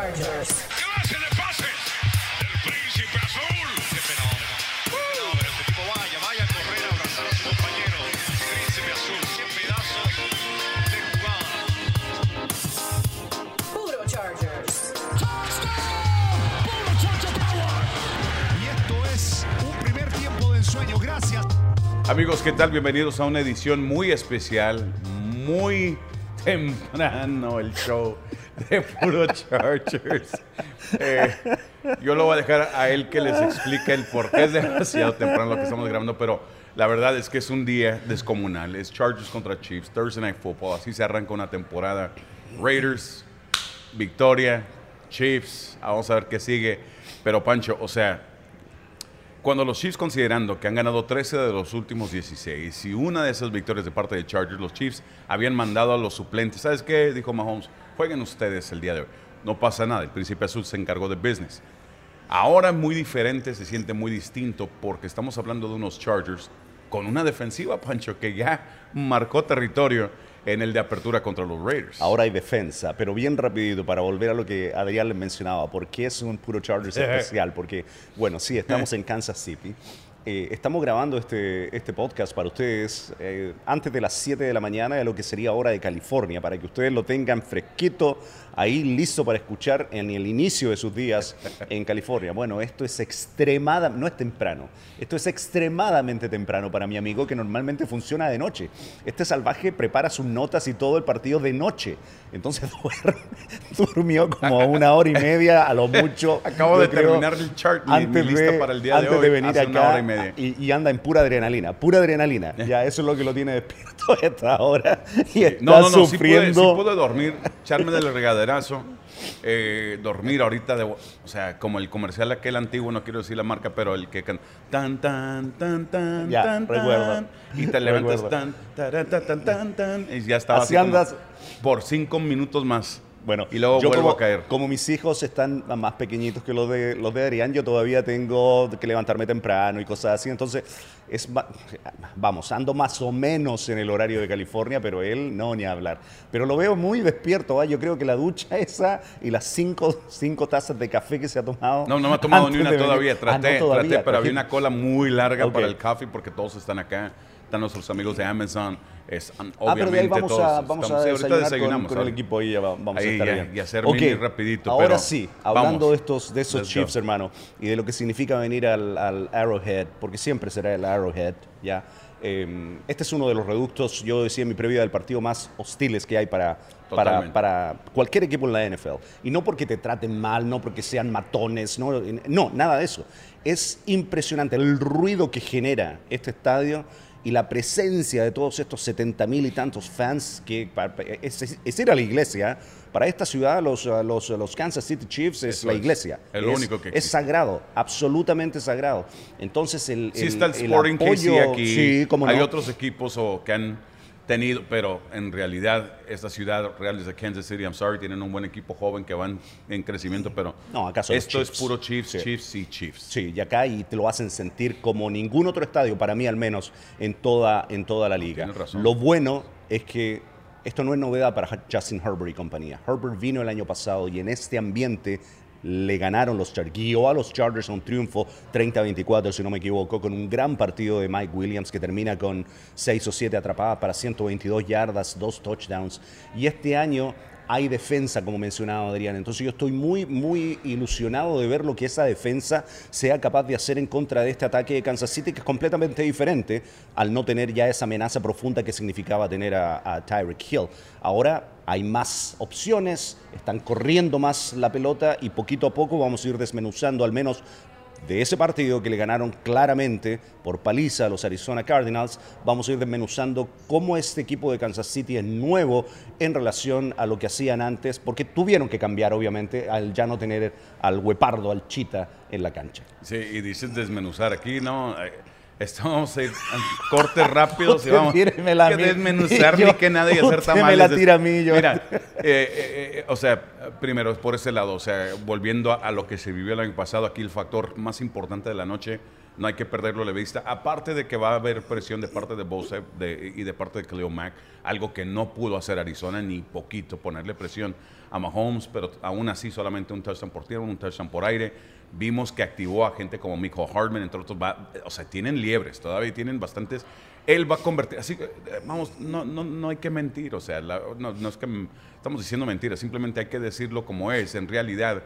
Chargers. ¡Clase de pase! ¡El príncipe azul! ¡Qué fenómeno! ¡Qué fenómeno! Este tipo vaya, vaya a correr a abrazar a su compañero. Príncipe azul, 100 pedazos de jugada. Puro Chargers. Y esto es un primer tiempo de ensueño. Gracias. Amigos, ¿qué tal? Bienvenidos a una edición muy especial, muy temprano el show de Puro Chargers. Eh, yo lo voy a dejar a él que les explique el por qué es demasiado temprano lo que estamos grabando, pero la verdad es que es un día descomunal. Es Chargers contra Chiefs, Thursday Night Football, así se arranca una temporada. Raiders, victoria, Chiefs, vamos a ver qué sigue. Pero Pancho, o sea, cuando los Chiefs, considerando que han ganado 13 de los últimos 16 y una de esas victorias de parte de Chargers, los Chiefs habían mandado a los suplentes. ¿Sabes qué? Dijo Mahomes, jueguen ustedes el día de hoy. No pasa nada, el Príncipe Azul se encargó de business. Ahora es muy diferente, se siente muy distinto porque estamos hablando de unos Chargers con una defensiva, Pancho, que ya marcó territorio en el de apertura contra los Raiders. Ahora hay defensa, pero bien rapidito para volver a lo que Adrián les mencionaba. ¿Por qué es un puro Chargers especial? Porque, bueno, sí, estamos en Kansas City. Eh, estamos grabando este, este podcast para ustedes eh, antes de las 7 de la mañana de lo que sería hora de California, para que ustedes lo tengan fresquito ahí, listo para escuchar en el inicio de sus días en California. Bueno, esto es extremada, no es temprano, esto es extremadamente temprano para mi amigo que normalmente funciona de noche. Este salvaje prepara sus notas y todo el partido de noche. Entonces durmió como una hora y media a lo mucho. Acabo de creo, terminar el chart, mi- mi lista para el día de antes hoy, venir hace acá una hora y media. y, y anda en pura adrenalina, pura adrenalina. Ya eso es lo que lo tiene despierto a esta hora y está No, no, no, sí pude, sufriendo. sí pude dormir, echarme del regaderazo, eh, dormir ahorita, de, o sea, como el comercial aquel antiguo, no quiero decir la marca, pero el que can, tan, tan, tan, tan, Ya, tan, recuerdo. y te levantas tan, tan, tan, tan, tan, y ya estaba Así así, como andas. Por cinco minutos más. Bueno, y luego yo vuelvo como, a caer. Como mis hijos están más pequeñitos que los de, los de Adrián, yo todavía tengo que levantarme temprano y cosas así. Entonces, es vamos, ando más o menos en el horario de California, pero él no ni hablar. Pero lo veo muy despierto. ¿ah? Yo creo que la ducha esa y las cinco, cinco tazas de café que se ha tomado. No, no me ha tomado ni una todavía. Ah, no Traté, todavía, traté, pero había una cola muy larga Ok. para el café porque todos están acá. Están nuestros amigos de Amazon. Es, Ah, pero de ahí vamos todos a, vamos estamos- a ahorita con- desayunamos, con, el equipo va- vamos Ahí, a estar ya- bien. y hacer Ok, mini rapidito, Ahora pero sí, vamos. hablando de estos, de esos Let's go. Chiefs, hermano, y de lo que significa venir al, al Arrowhead, porque siempre será el Arrowhead, ¿ya? Eh, este es uno de los reductos, yo decía en mi previa, del partido más hostiles que hay para, para, para cualquier equipo en la NFL. Y no porque te traten mal, no porque sean matones, no, no, nada de eso. Es impresionante el ruido que genera este estadio y la presencia de todos estos 70 mil y tantos fans que es, es ir a la iglesia. Para esta ciudad, los, los, los Kansas City Chiefs es Eso la es. iglesia. Es lo Es- único que Es existe. sagrado, absolutamente sagrado. Entonces, el, Sí está el el Sporting KC apoyo- aquí. Sí, cómo Hay no. otros equipos o que han tenido, pero en realidad esta ciudad real de Kansas City, I'm sorry, tienen un buen equipo joven que van en crecimiento, pero No, acá son esto es puro Chiefs, Sí. Chiefs y Chiefs. Sí, y acá y te lo hacen sentir como ningún otro estadio, para mí al menos, en toda, en toda la liga. tienes razón. Lo bueno es que esto no es novedad para Justin Herbert y compañía. Herbert vino el año pasado y en este ambiente le ganaron los Chargers, guió a los Chargers un triunfo 30-24, si no me equivoco, con un gran partido de Mike Williams que termina con 6 o 7 atrapadas para 122 yardas, dos touchdowns. Y este año hay defensa, como mencionaba Adrián. Entonces yo estoy muy, muy ilusionado de ver lo que esa defensa sea capaz de hacer en contra de este ataque de Kansas City, que es completamente diferente al no tener ya esa amenaza profunda que significaba tener a, a Tyreek Hill. Ahora hay más opciones, están corriendo más la pelota y poquito a poco vamos a ir desmenuzando al menos de ese partido que le ganaron claramente por paliza a los Arizona Cardinals, vamos a ir desmenuzando cómo este equipo de Kansas City es nuevo en relación a lo que hacían antes, porque tuvieron que cambiar, obviamente, al ya no tener al huepardo, al chita en la cancha. Sí, y dices desmenuzar aquí, ¿no? Ir a cortes rápidos y vamos Tíremela a desmenuzar ni que nada y hacer tamales. me la tira a mí, yo- Mira, eh, eh, eh, o sea, primero por ese lado, o sea, volviendo a, a lo que se vivió el año pasado, aquí el factor más importante de la noche no hay que perderlo de vista. Aparte de que va a haber presión de parte de Bosa de- y de parte de Khalil Mack, algo que no pudo hacer Arizona ni poquito, ponerle presión a Mahomes, pero aún así solamente un touchdown por tierra, un touchdown por aire. Vimos que activó a gente como Michael Hardman, entre otros. va- o sea, tienen liebres, todavía tienen bastantes. Él va a convertir, así que, eh, vamos, no, no, no hay que mentir, o sea, no, no es que estamos diciendo mentiras, simplemente hay que decirlo como es. En realidad,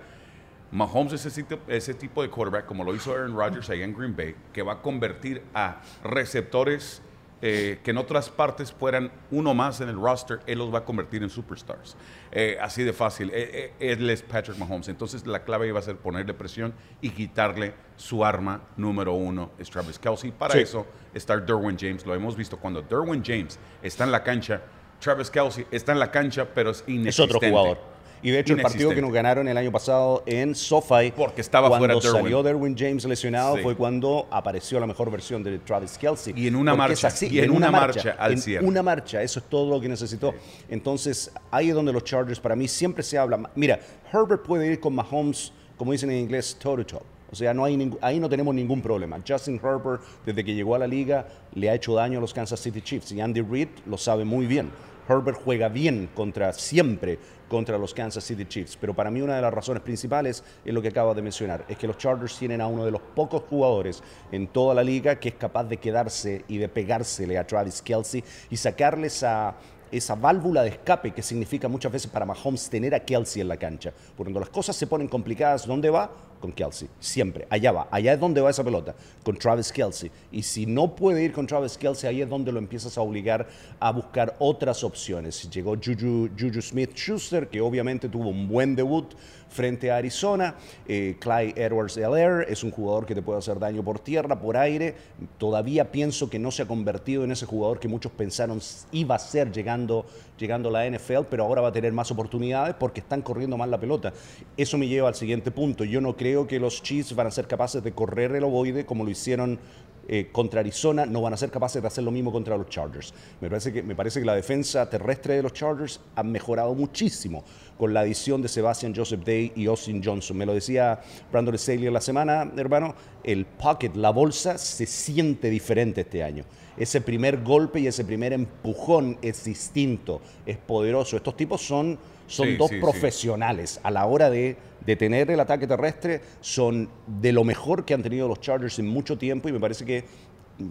Mahomes es ese, ese tipo de quarterback, como lo hizo Aaron Rodgers allá en Green Bay, que va a convertir a receptores eh, que en otras partes fueran uno más en el roster, él los va a convertir en superstars. Eh, así de fácil. Eh, eh, él es Patrick Mahomes. Entonces la clave iba a ser ponerle presión y quitarle su arma número uno, es Travis Kelsey. Para Sí. eso está Derwin James. Lo hemos visto cuando Derwin James está en la cancha. Travis Kelsey está en la cancha, pero es Es inexistente. otro jugador. Y de hecho, el partido que nos ganaron el año pasado en SoFi, Porque estaba cuando fuera Derwin. salió Derwin James lesionado, Sí. fue cuando apareció la mejor versión de Travis Kelsey. Y en una marcha, así, y en una marcha al en cierre. una marcha, eso es todo lo que necesitó. Entonces, ahí es donde los Chargers, para mí, siempre se habla. Mira, Herbert puede ir con Mahomes, como dicen en inglés, toe to toe. O sea, no hay ahí no tenemos ningún problema. Justin Herbert, desde que llegó a la liga, le ha hecho daño a los Kansas City Chiefs. Y Andy Reid lo sabe muy bien. Herbert juega bien contra siempre contra los Kansas City Chiefs, pero para mí una de las razones principales es lo que acaba de mencionar, es que los Chargers tienen a uno de los pocos jugadores en toda la liga que es capaz de quedarse y de pegársele a Travis Kelsey y sacarle esa, esa válvula de escape que significa muchas veces para Mahomes tener a Kelsey en la cancha. Cuando las cosas se ponen complicadas, ¿dónde va? Con Kelsey, siempre, allá va, allá es donde va esa pelota, con Travis Kelsey. Y si no puede ir con Travis Kelsey, ahí es donde lo empiezas a obligar a buscar otras opciones. Llegó Juju, Juju Smith-Schuster, que obviamente tuvo un buen debut frente a Arizona. Eh, Clyde Edwards-Helaire es un jugador que te puede hacer daño por tierra, por aire. Todavía pienso que no se ha convertido en ese jugador que muchos pensaron iba a ser llegando, llegando a la NFL, pero ahora va a tener más oportunidades porque están corriendo más la pelota. Eso me lleva al siguiente punto. Yo no creo que los Chiefs van a ser capaces de correr el ovoide como lo hicieron eh, contra Arizona, no van a ser capaces de hacer lo mismo contra los Chargers. Me parece, que, me parece que la defensa terrestre de los Chargers ha mejorado muchísimo con la adición de Sebastian Joseph Day y Austin Johnson. Me lo decía Brandon Staley la semana, hermano, el pocket, la bolsa, se siente diferente este año. Ese primer golpe y ese primer empujón es distinto, es poderoso. Estos tipos son, son Sí, dos sí, sí. profesionales a la hora de detener el ataque terrestre. Son de lo mejor que han tenido los Chargers en mucho tiempo y me parece que,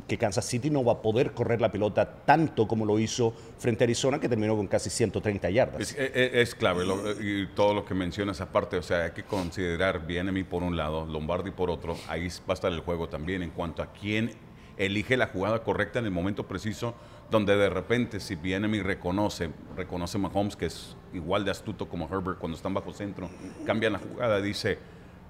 que Kansas City no va a poder correr la pelota tanto como lo hizo frente a Arizona, que terminó con casi 130 yardas. Es, es- es clave y todo lo que mencionas aparte, o sea, hay que considerar Bienemy por un lado, Lombardi por otro, ahí va a estar el juego también en cuanto a quién elige la jugada correcta en el momento preciso, donde de repente si Bienemy reconoce, reconoce Mahomes, que es igual de astuto como Herbert cuando están bajo centro, cambian la jugada, dice,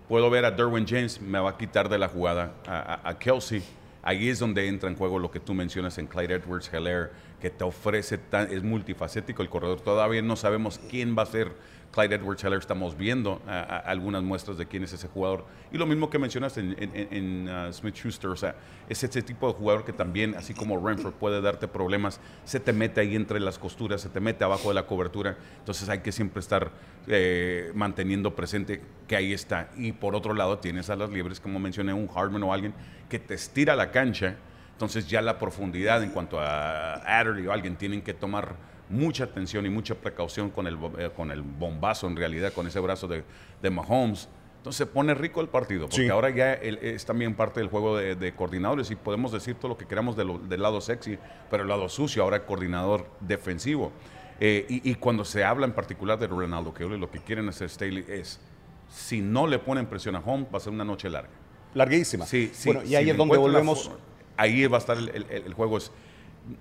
puedo ver a Derwin James, me va a quitar de la jugada a, a- a Kelsey. Ahí es donde entra en juego lo que tú mencionas en Clyde Edwards Heller, que te ofrece, tan, es multifacético el corredor. Todavía no sabemos quién va a ser Clyde Edwards Heller. Estamos viendo a- algunas muestras de quién es ese jugador. Y lo mismo que mencionas en, en- en- uh, Smith Schuster, o sea, es ese tipo de jugador que también, así como Renford, puede darte problemas, se te mete ahí entre las costuras, se te mete abajo de la cobertura. Entonces hay que siempre estar eh, manteniendo presente que ahí está. Y por otro lado, tienes a las libres, como mencioné, un Hardman o alguien que te estira la cancha. Entonces ya la profundidad en cuanto a Adderley o alguien tienen que tomar mucha atención y mucha precaución con el, eh, con el bombazo en realidad, con ese brazo de, de Mahomes. Entonces se pone rico el partido, porque Sí. ahora ya el- es también parte del juego de, de coordinadores y podemos decir todo lo que queramos de lo- del lado sexy, pero el lado sucio, ahora coordinador defensivo. Eh, y, y cuando se habla en particular de Ronaldo, que lo que quieren hacer Staley es, si no le ponen presión a Home, va a ser una noche larga. Larguísima. Sí, sí. bueno, y ahí es donde volvemos. Ahí va a estar el, el- el juego. Es,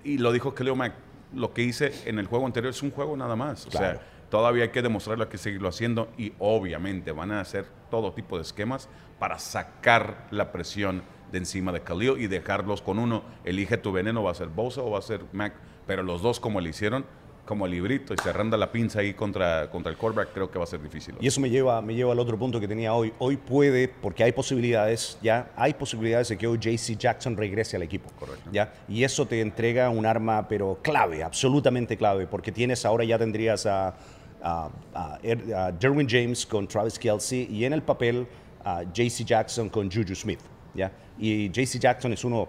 y lo dijo Khalil Mack, lo que hice en el juego anterior es un juego nada más. O Claro. sea, todavía hay que demostrarlo, hay que seguirlo haciendo y obviamente van a hacer todo tipo de esquemas para sacar la presión de encima de Khalil y dejarlos con uno. Elige tu veneno, va a ser Bosa o va a ser Mac, pero los dos como le hicieron, como el librito y cerrando la pinza ahí contra, contra el quarterback, creo que va a ser difícil. Y eso me lleva, me lleva al otro punto que tenía hoy. Hoy puede, porque hay posibilidades, ya hay posibilidades de que hoy JC Jackson regrese al equipo. Correcto. ¿ya? Y eso te entrega un arma, pero clave, absolutamente clave, porque tienes ahora ya tendrías a, a, a Er- a Derwin James con Travis Kelsey y en el papel a JC Jackson con Juju Smith. ¿ya? Y JC Jackson es uno,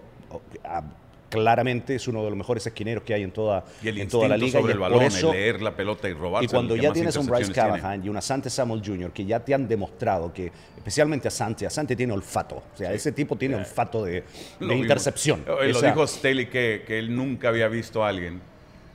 claramente es uno de los mejores esquineros que hay en toda, Y el en toda la liga. sobre y el balón, eso- el leer la pelota y robarse. y cuando ya tienes un Bryce Callahan y un Asante Samuel Jr., que ya te han demostrado que, especialmente Asante, Asante tiene olfato. O sea, ese tipo tiene olfato de, de intercepción. Eh, Lo dijo Staley que, que él nunca había visto a alguien,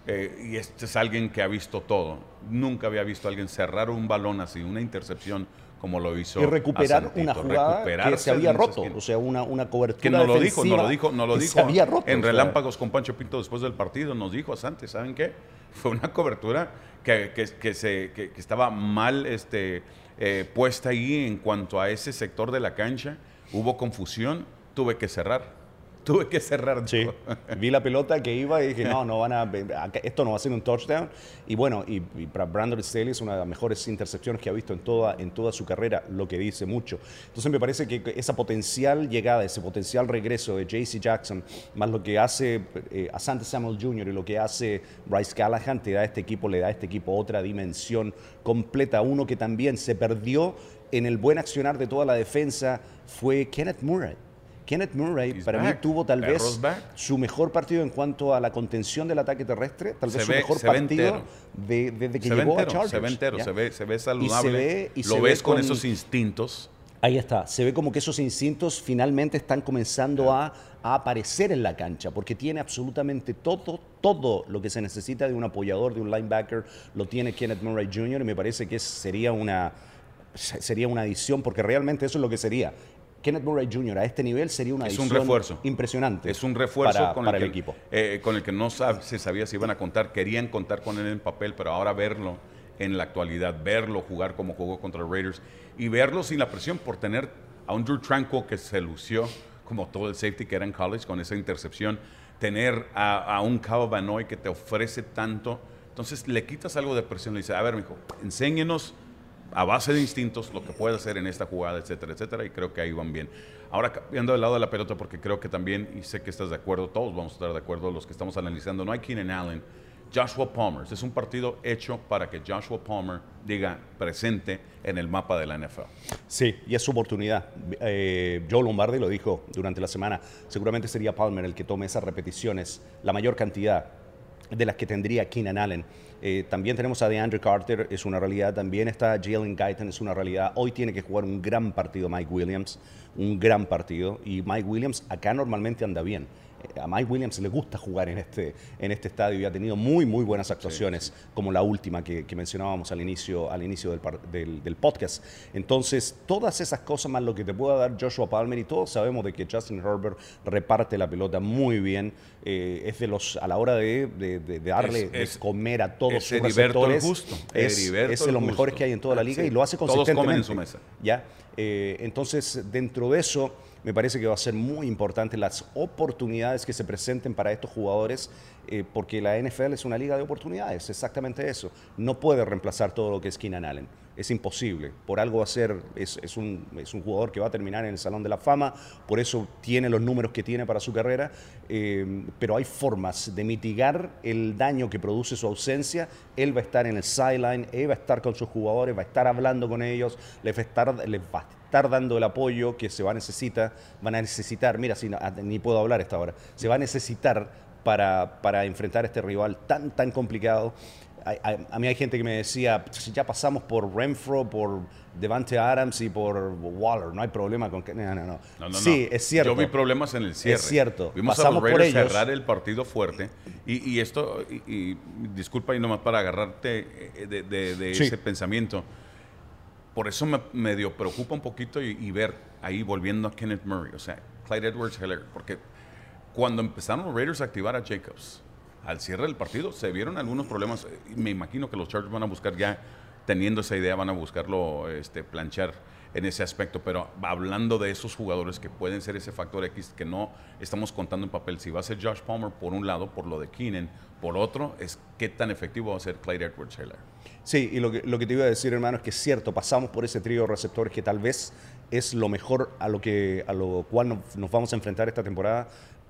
eh, y este es alguien que ha visto todo. Nunca había visto a alguien cerrar un balón así, una intercepción como lo hizo. y recuperar Asantito. una jugada que se había roto. O sea, una, una cobertura que no lo dijo, no lo dijo, no lo dijo. Se había roto. en o sea, Relámpagos con Pancho Pinto después del partido nos dijo Asante, ¿saben qué? Fue una cobertura que, que- que se, que, que estaba mal este, eh, puesta ahí en cuanto a ese sector de la cancha. Hubo confusión, tuve que cerrar. Tuve que cerrar. Sí, vi la pelota que iba y dije, no, no van a, esto no va a ser un touchdown. Y bueno, y, y para Brandon Staley es una de las mejores intercepciones que ha visto en toda, en toda su carrera, lo que dice mucho. Entonces me parece que esa potencial llegada, ese potencial regreso de JC Jackson, más lo que hace eh, Asante Samuel Jr. y lo que hace Bryce Callahan, te da a este equipo, le da a este equipo otra dimensión completa. Uno que también se perdió en el buen accionar de toda la defensa fue Kenneth Murray. Kenneth Murray He's para mí tuvo tal vez back. su mejor partido en cuanto a la contención del ataque terrestre, tal Se vez su ve- mejor partido de- desde que se llegó a Chargers. se ve entero, se ve, se ve saludable. ve- y lo se ves ve con, con- esos instintos. Ahí está, se ve como que esos instintos finalmente están comenzando a, a aparecer en la cancha, porque tiene absolutamente todo, todo lo que se necesita de un apoyador, de un linebacker, lo tiene Kenneth Murray Jr. y me parece que sería una, sería una adición, porque realmente eso es lo que sería. Kenneth Murray Jr. a este nivel sería una Es un refuerzo. impresionante. Es un refuerzo para, con para el, el, que, equipo. eh, con el que no sab- se sabía si iban a contar. Querían contar con él en papel, pero ahora verlo en la actualidad, verlo jugar como jugó contra los Raiders y verlo sin la presión por tener a un Drew Tranquil que se lució como todo el safety que era en college con esa intercepción, tener a, a un Cabo Banoy que te ofrece tanto. Entonces le quitas algo de presión, le dices, a ver, mijo, enséñenos a base de instintos lo que puede hacer en esta jugada, etcétera, etcétera, y creo que ahí van bien. Ahora, cambiando del lado de la pelota, porque creo que también, y sé que estás de acuerdo, todos vamos a estar de acuerdo, los que estamos analizando, no hay Keenan Allen, Joshua Palmer, es un partido hecho para que Joshua Palmer diga presente en el mapa de la NFL. Sí, y es su oportunidad. Eh, Joe Lombardi lo dijo durante la semana. Seguramente sería Palmer el que tome esas repeticiones, la mayor cantidad de las que tendría Keenan Allen. Eh, también tenemos a DeAndre Carter, es una realidad. También está Jalen Guyton, es una realidad. Hoy tiene que jugar un gran partido Mike Williams, un gran partido. Y Mike Williams acá normalmente anda bien. A Mike Williams le gusta jugar en este, en este estadio y ha tenido muy, muy buenas actuaciones, como la última que, que mencionábamos al inicio, al inicio del, del- del podcast. Entonces, todas esas cosas más lo que te pueda dar Joshua Palmer y todos sabemos de que Justin Herbert reparte la pelota muy bien. eh, es de los, a la hora de, de- de- de darle Es- de es- comer a todos sus receptores, justo, es, es de los mejores que hay en toda la Ah, liga sí. y lo hace Todos consistentemente. comen en su mesa. ¿ya? Eh, entonces, dentro de eso, me parece que va a ser muy importante las oportunidades que se presenten para estos jugadores, eh, porque la NFL es una liga de oportunidades, exactamente eso. No puede reemplazar todo lo que es Keenan Allen. Es imposible. Por algo va a ser, es, es un, es un jugador que va a terminar en el Salón de la Fama, por eso tiene los números que tiene para su carrera, eh, pero hay formas de mitigar el daño que produce su ausencia. Él va a estar en el sideline, él va a estar con sus jugadores, va a estar hablando con ellos, les va a estar, les va a estar dando el apoyo que se va a necesitar, van a necesitar, mira, si no- ah, ni puedo hablar esta hora, se va a necesitar para, para enfrentar a este rival tan, tan complicado. A, a- a mí hay gente que me decía, ya pasamos por Renfro, por Devante Adams y por Waller, no hay problema con que... No, no, no. No, no, sí, no. es cierto. Yo vi problemas en el cierre. Es cierto. Vimos Pasamos a los por Raiders ellos. cerrar el partido fuerte. Y, y esto, y, y disculpa y nomás para agarrarte eh, de, de- de Sí. ese pensamiento. Por eso me medio preocupa un poquito y, ver ahí volviendo a Kenneth Murray, o sea, Clyde Edwards Heller, porque cuando empezaron los Raiders a activar a Jacobs, al cierre del partido se vieron algunos problemas. Me imagino que los Chargers van a buscar ya, teniendo esa idea, van a buscarlo este, planchar en ese aspecto. Pero hablando de esos jugadores que pueden ser ese factor X que no estamos contando en papel, si va a ser Josh Palmer por un lado, por lo de Keenan, por otro, es qué tan efectivo va a ser Clyde Edwards Heller. Sí, y lo que, lo que te iba a decir, hermano, es que es cierto, pasamos por ese trío de receptores que tal vez es lo mejor a lo, que, a lo cual nos, nos vamos a enfrentar esta temporada,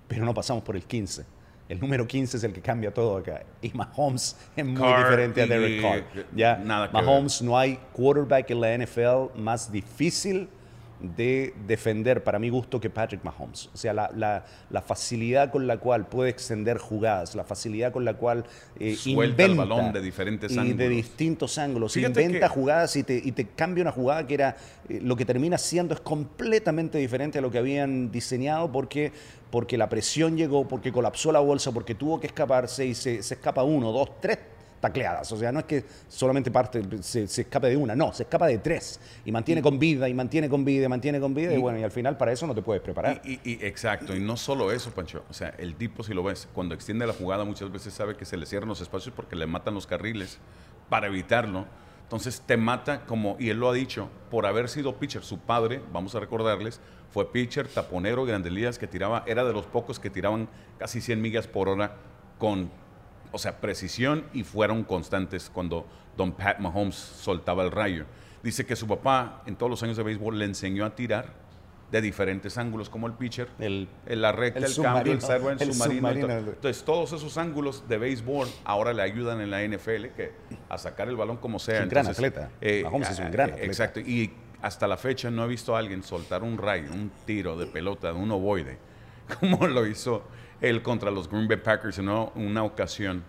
pero no pasamos por el 15. El número 15 es el que cambia todo acá. Y Mahomes es muy Carr diferente a Derek Carr. ¿ya? nada Mahomes no hay quarterback en la NFL más difícil de defender, para mi gusto, que Patrick Mahomes. O sea, la, la- la facilidad con la cual puede extender jugadas, la facilidad con la cual eh, Suelta el inventa balón de diferentes y de distintos ángulos. Fíjate inventa que- jugadas y te, y te cambia una jugada que era eh, lo que termina siendo es completamente diferente a lo que habían diseñado porque, porque la presión llegó, porque colapsó la bolsa, porque tuvo que escaparse y se, se escapa uno, dos, tres tacleadas. O sea, no es que solamente parte, se, se escape de una, no, se escapa de tres y mantiene con vida y mantiene con vida y mantiene con vida y, bueno, y al final para eso no te puedes preparar. Y, y- exacto, y no solo eso, Pancho. O sea, el tipo, si lo ves, cuando extiende la jugada, muchas veces sabe que se le cierran los espacios porque le matan los carriles para evitarlo. Entonces te mata como, y él lo ha dicho, por haber sido pitcher. Su padre, vamos a recordarles, fue pitcher, taponero, grandes ligas, que tiraba, era de los pocos que tiraban casi 100 millas por hora con, o sea, precisión y fueron constantes cuando Don Pat Mahomes soltaba el rayo. Dice que su papá, en todos los años de béisbol, le enseñó a tirar de diferentes ángulos como el pitcher, El- el, la recta, el el, cambio, el submarino, sidewind, el submarino. y todo. submarino. Entonces, todos esos ángulos de béisbol ahora le ayudan en la NFL que, a sacar el balón como sea. Es un gran atleta. eh, Mahomes es un ah, gran eh, atleta. Exacto. Y hasta la fecha no he visto a alguien soltar un rayo, un tiro de pelota, de un ovoide, como lo hizo él contra los Green Bay Packers en una, ocasión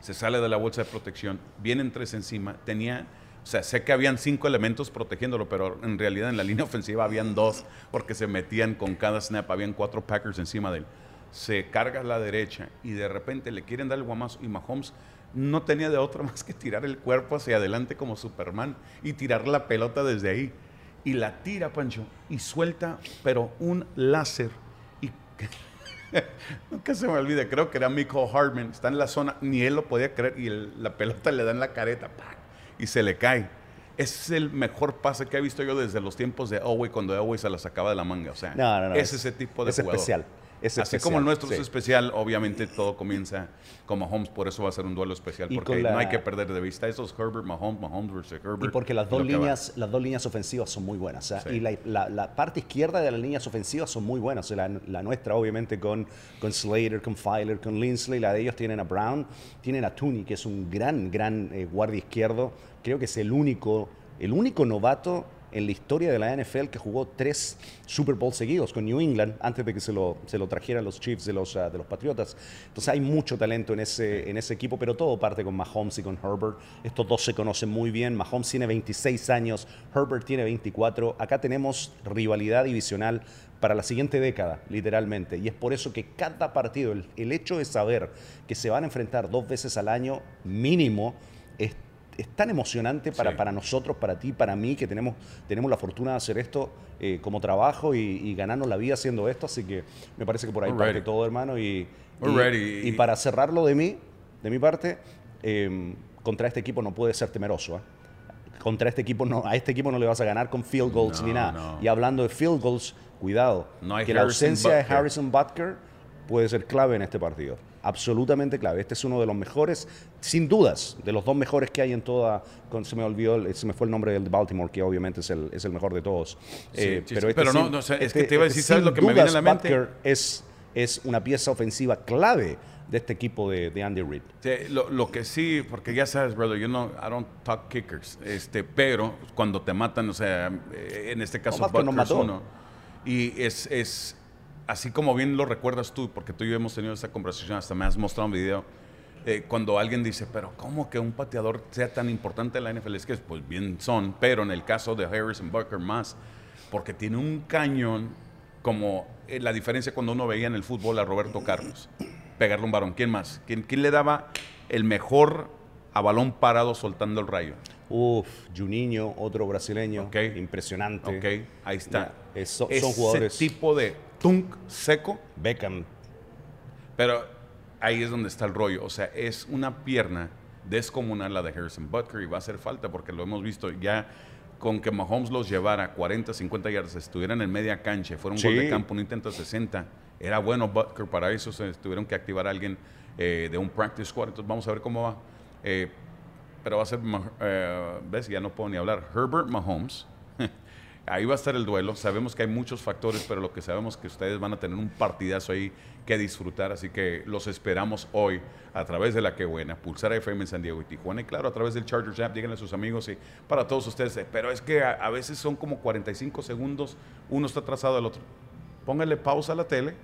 se sale de la bolsa de protección, vienen tres encima, tenía, o sea, sé que habían cinco elementos protegiéndolo, pero en realidad en la línea ofensiva habían dos, porque se metían con cada snap, habían cuatro Packers encima de él. Se carga a la derecha y de repente le quieren dar el guamazo y Mahomes no tenía de otra más que tirar el cuerpo hacia adelante como Superman y tirar la pelota desde ahí. Y la tira, Pancho, y suelta, pero un láser. Nunca se me olvida, creo que era Michael Hartman, está en la zona, ni él lo podía creer y el- la pelota le da en la careta ¡pac! y se le cae. Es el mejor pase que he visto yo desde los tiempos de Elway cuando Elway se la sacaba de la manga. O sea, No, no, no, es, es- ese tipo de es jugador. especial, es Así especial, como el nuestro sí. es especial, obviamente todo comienza como Mahomes, por eso va a ser un duelo especial, Y porque con la- no hay que perder de vista esos Herbert, Mahomes, Mahomes versus Herbert. Y porque las dos, líneas, las dos líneas ofensivas son muy buenas. ¿eh? Sí. Y la, la- la parte izquierda de las líneas ofensivas son muy buenas. La, la nuestra, obviamente, con, con Slater, con Filer, con Linsley. La de ellos tienen a Brown, tienen a Tooney, que es un gran, gran eh, guardia izquierdo. Creo que es el único, el único novato en la historia de la NFL que jugó tres Super Bowl seguidos con New England antes de que se lo, se lo trajeran los Chiefs de los, ah, de los Patriotas. Entonces hay mucho talento en ese, en ese equipo, pero todo parte con Mahomes y con Herbert. Estos dos se conocen muy bien. Mahomes tiene 26 años, Herbert tiene 24. Acá tenemos rivalidad divisional para la siguiente década, literalmente. Y es por eso que cada partido, el, el hecho de saber que se van a enfrentar dos veces al año mínimo, es es tan emocionante para, Sí. para nosotros, para ti, para mí, que tenemos, tenemos la fortuna de hacer esto eh, como trabajo y, y ganarnos la vida haciendo esto. Así que me parece que por ahí We're parte ready. todo, hermano. Y, y- para cerrarlo de mí, de mi parte, eh, contra este equipo no puedes ser temeroso. ¿eh? Contra este equipo no, a este equipo no le vas a ganar con field goals No, ni nada. no. Y hablando de field goals, cuidado, No que la ausencia de. Harrison Butker puede ser clave en este partido. Absolutamente clave. Este es uno de los mejores, sin dudas, de los dos mejores que hay en toda. con- se me olvidó, se me fue el nombre del de Baltimore, que obviamente es el, es el mejor de todos. Eh, sí, sí. Pero no, no, o sea, es que te iba a decir, sin ¿sabes lo que me viene a la dudas, mente? Butker es, es una pieza ofensiva clave de este equipo de, de Andy Reid. Sí, lo, lo que sí, porque ya sabes, brother, yo no, I don't talk kickers, este, pero cuando te matan, o sea, eh, en este caso No, Butker es mató. uno, y es, es, así como bien lo recuerdas tú, porque tú y yo hemos tenido esta conversación, hasta me has mostrado un video, eh, cuando alguien dice, pero ¿cómo que un pateador sea tan importante en la NFL? Es que, pues bien son, pero en el caso de Harrison Butker más, porque tiene un cañón como eh, la diferencia cuando uno veía en el fútbol a Roberto Carlos pegarle un varón. ¿Quién más? ¿Quién, quién le daba el mejor a balón parado soltando el rayo? Uf, Juninho, otro brasileño, impresionante. Ok, ahí está. Es- son- son Ese jugadores- tipo de tunk seco, Beckham. pero ahí es donde está el rollo. O sea, es una pierna descomunal la de Harrison Butker y va a hacer falta porque lo hemos visto ya con que Mahomes los llevara 40, 50 yardas, estuvieran en media cancha, fuera un gol de campo, un intento de 60, era bueno Butker para eso, se tuvieron que activar a alguien eh, de un practice squad, entonces vamos a ver cómo va. Eh, pero va a ser, eh, ves, ya no puedo ni hablar, Herbert Mahomes Ahí va a estar el duelo. Sabemos que hay muchos factores, pero lo que sabemos es que ustedes van a tener un partidazo ahí que disfrutar. Así que los esperamos hoy a través de la que buena, Pulsar FM en San Diego y Tijuana. Y claro, a través del Chargers App, díganle a sus amigos y para todos ustedes. Pero es que a, a veces son como 45 segundos, uno está atrasado del otro. Pónganle pausa a la tele,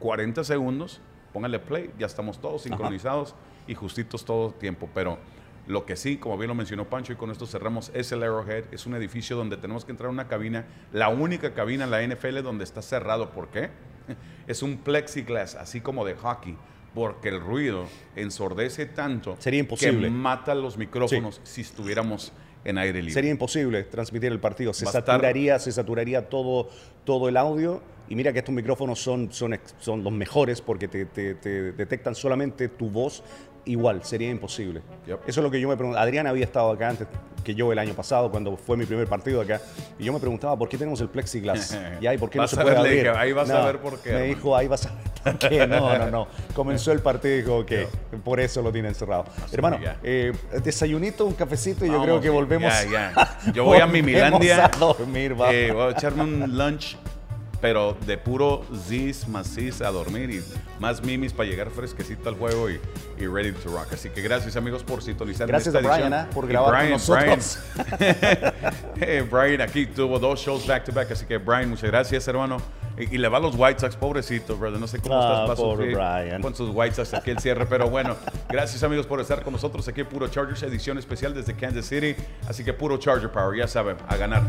40 segundos, pónganle play, ya estamos todos sincronizados y justitos todo el tiempo. Pero lo que sí, como bien lo mencionó Pancho, y con esto cerramos, es el Arrowhead. Es un edificio donde tenemos que entrar a una cabina, la única cabina en la NFL donde está cerrado. ¿Por qué? Es un plexiglass, así como de hockey, porque el ruido ensordece tanto Sería imposible. que mata los micrófonos si estuviéramos en aire libre. Sería imposible transmitir el partido. Se saturaría, se saturaría todo, todo el audio. Y mira que estos micrófonos son, son, son los mejores porque te, te- te detectan solamente tu voz. Igual, sería imposible. Yep. Eso es lo que yo me pregunto. Adrián había estado acá antes que yo el año pasado, cuando fue mi primer partido acá. Y yo me preguntaba, ¿por qué tenemos el plexiglass? ¿Y ahí por qué Vas no a se puede abrir? ahí vas a No, ver por qué, Me hermano. dijo, ahí vas a ver por qué. No, no, no. Comenzó el partido y dijo que por eso lo tienen cerrado. Hermano, ya. eh, desayunito, un cafecito y yo Vamos, creo que volvemos. ya, ya. Yo voy a volvemos Mimilandia. a dormir, eh, voy a echarme un lunch, pero de puro zis, maciz a dormir y más mimis para llegar fresquecito al juego y, y ready to rock. Así que gracias amigos por sintonizar. Gracias esta a Brian. ¿ah? por grabar con Brian, nosotros. Brian, Eh, Brian aquí tuvo dos shows back to back, así que Brian, muchas gracias hermano. Y, y le va a los White Sox, pobrecito, brother. No sé cómo Ah, estás va a pobre sufrir Brian. con sus White Sox aquí el cierre. Pero bueno, gracias amigos por estar con nosotros aquí en Puro Chargers, edición especial desde Kansas City. Así que puro Charger Power, ya saben, a ganar.